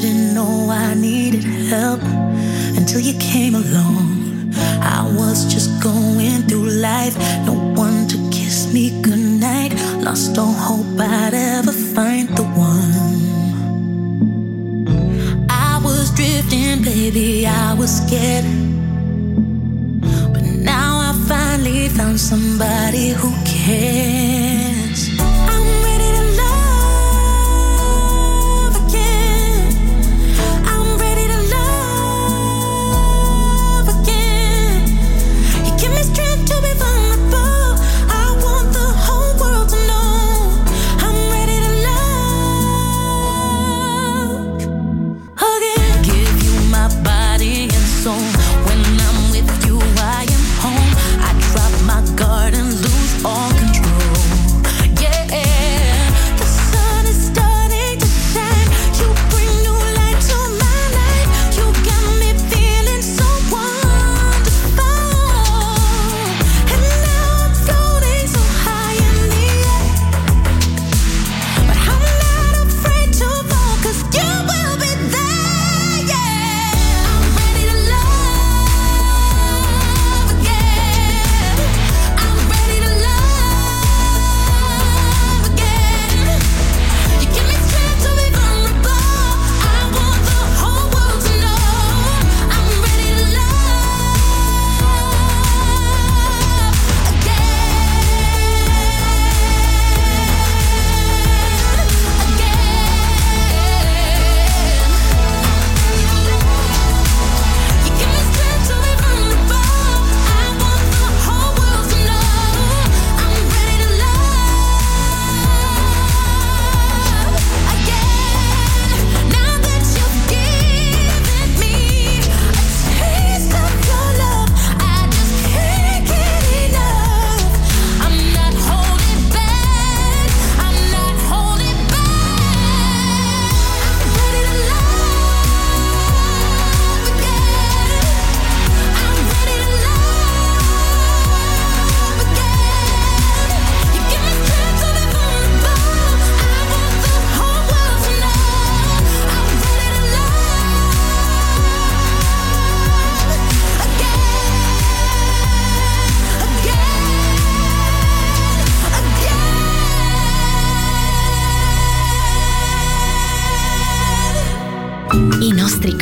Didn't know I needed help until you came along. I was just going through life, no one to kiss me goodnight. Lost all hope I'd ever find the one. I was drifting, baby, I was scared. But now I finally found somebody who cares.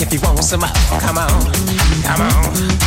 if you want some more. Come on, come on.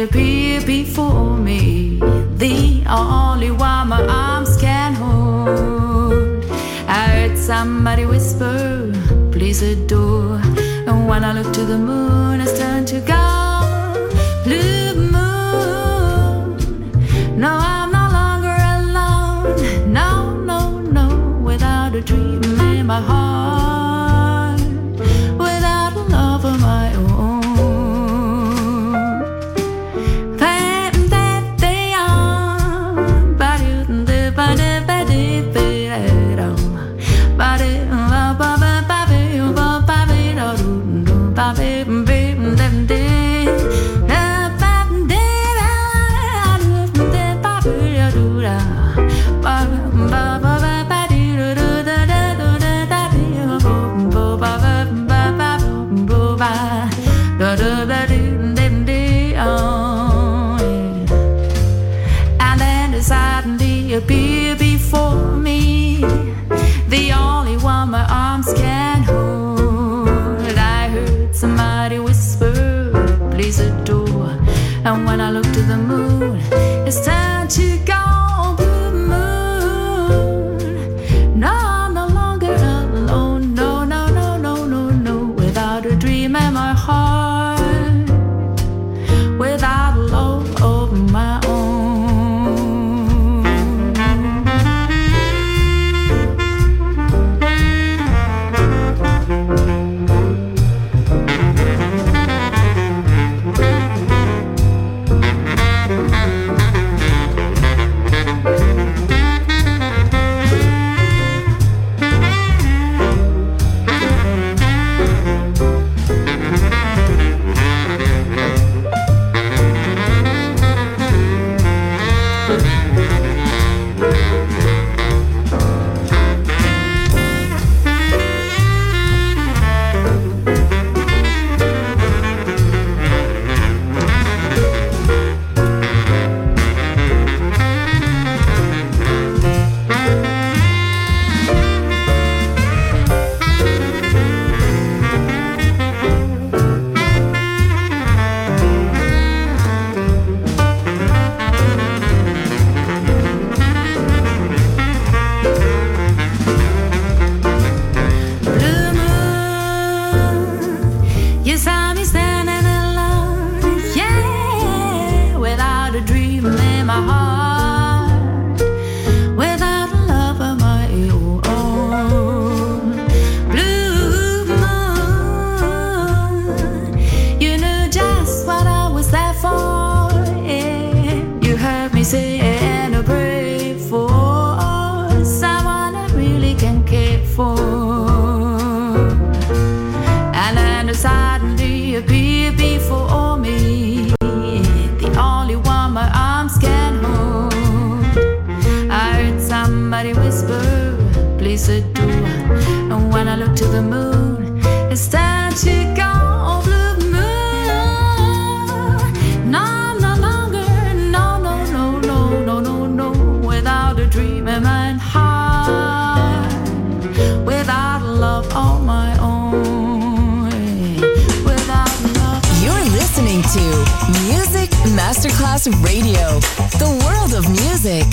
appear before me, the only one my arms can hold. I heard somebody whisper, please adore. And when I look to the moon, I turn to God. And when I looked at them face I. And when I look to the moon, it's that you Without a dream in my heart, without love on my own, without. You're listening to Music Masterclass Radio, the world of music.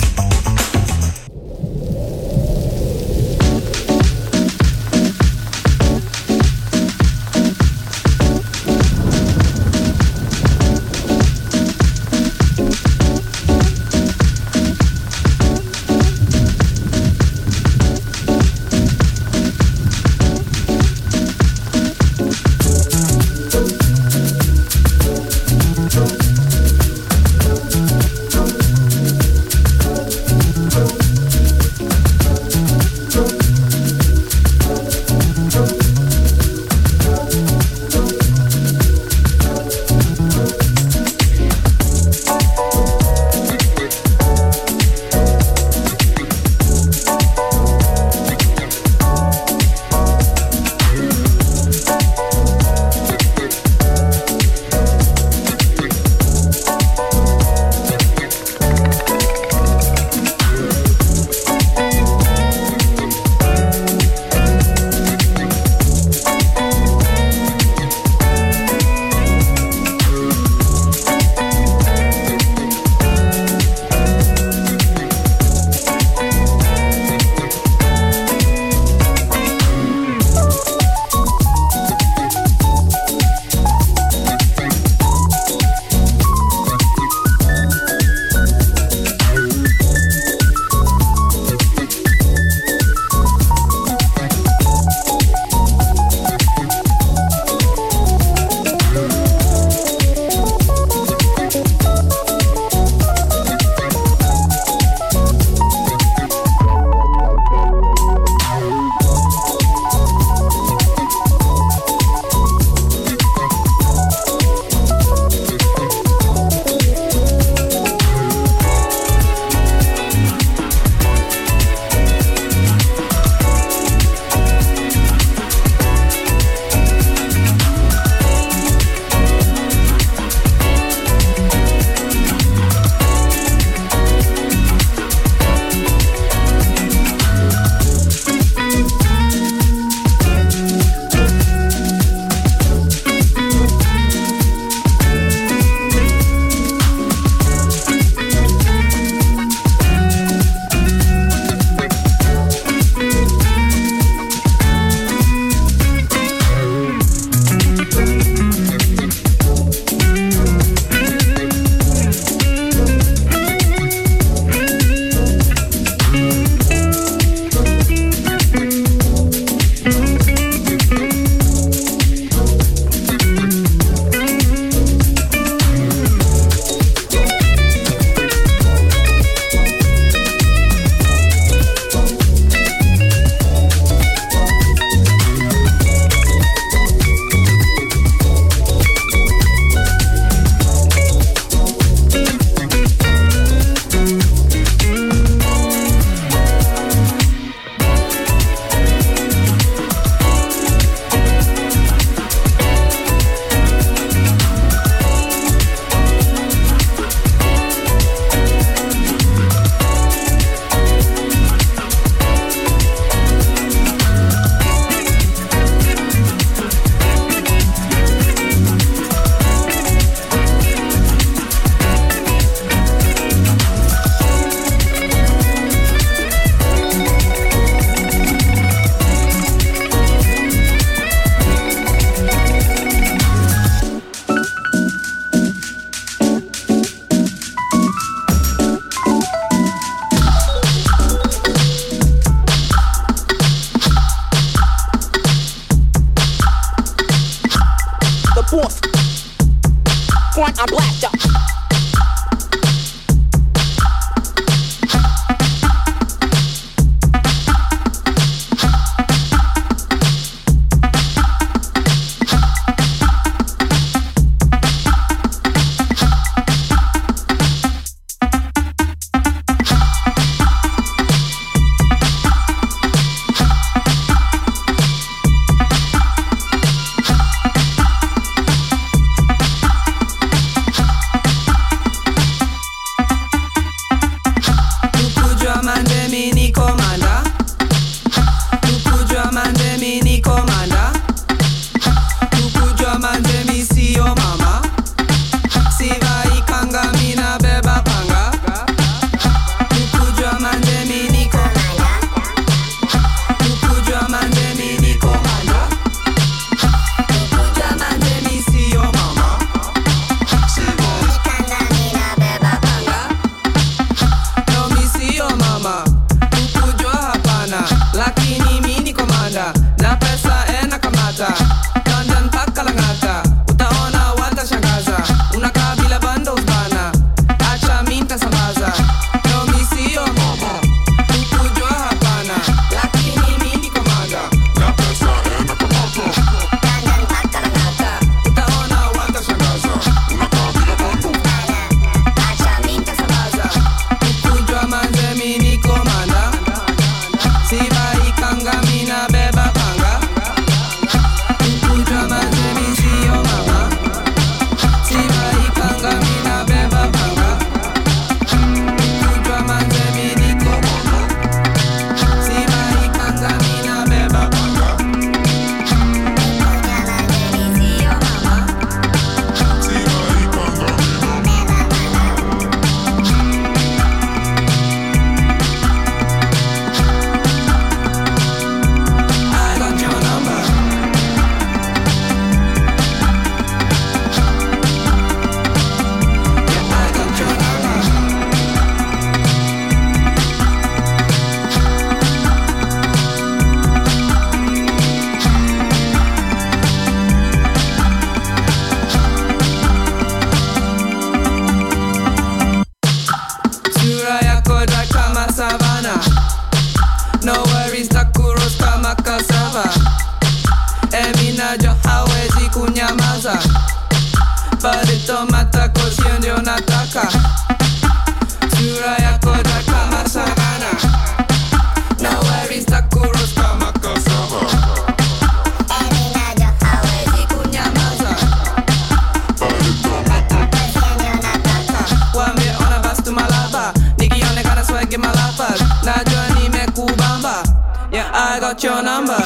Got your number.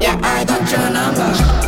Yeah, I got your number.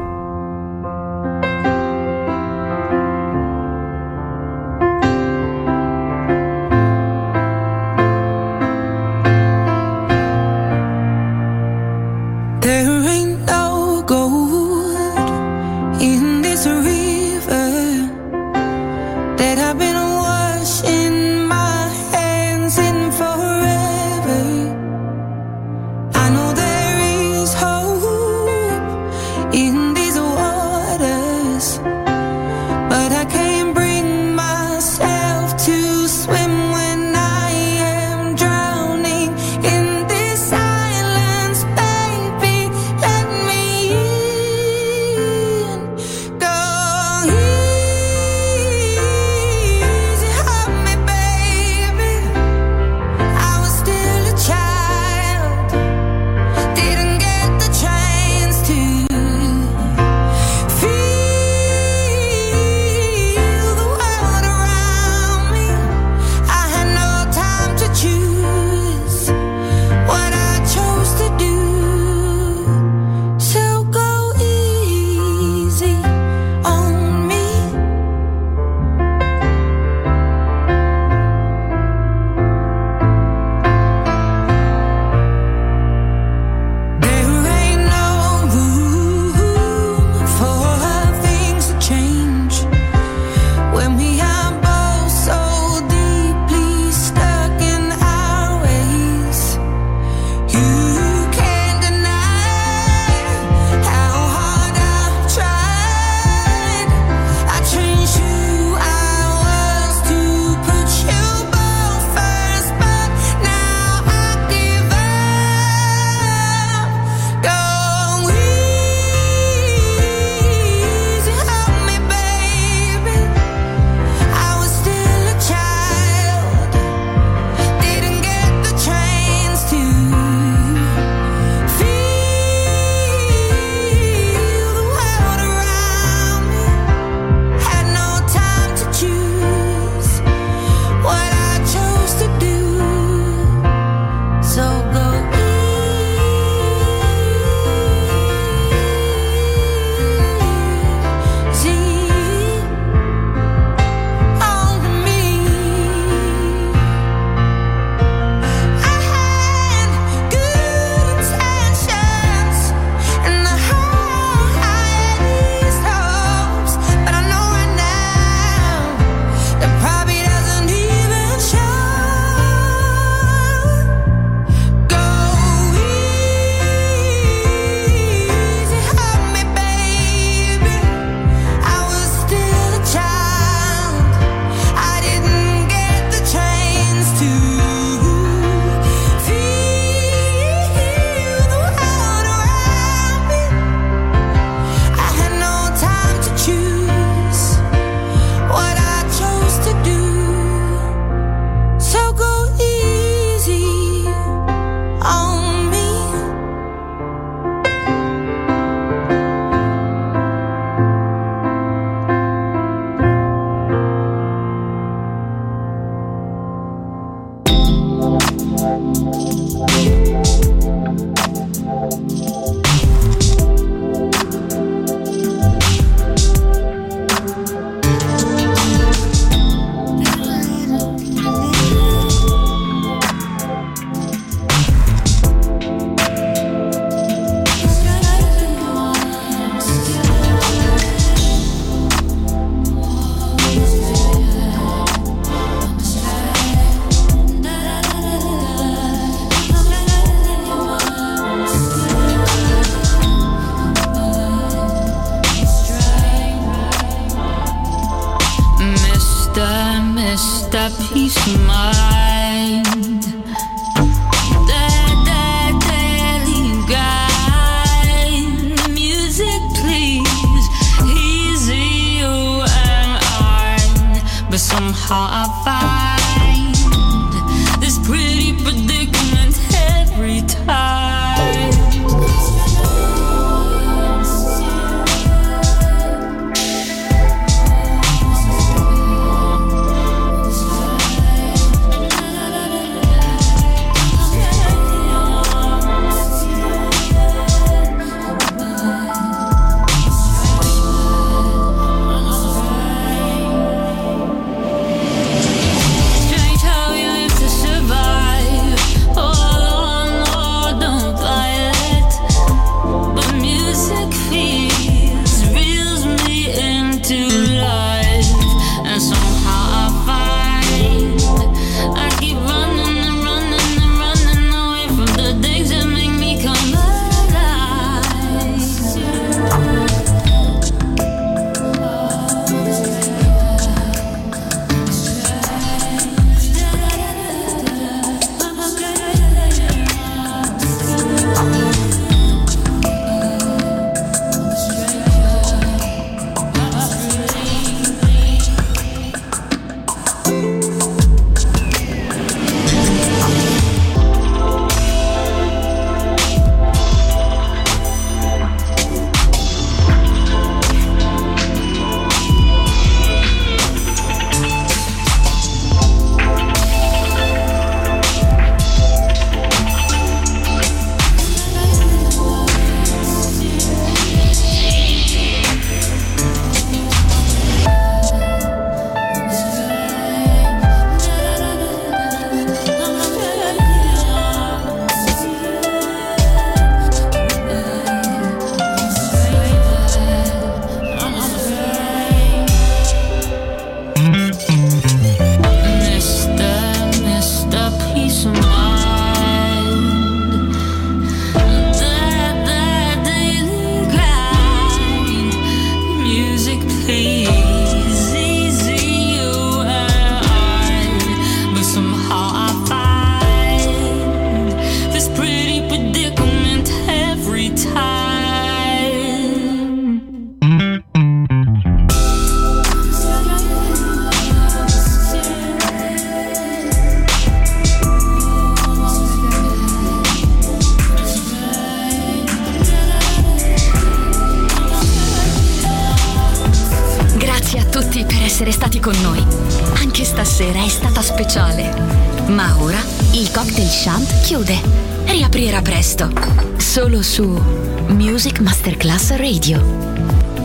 in Solo su Music Masterclass Radio.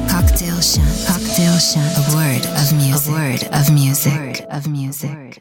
Cocktail Shant. Cocktail Shant. A word of music. A word of music. of music.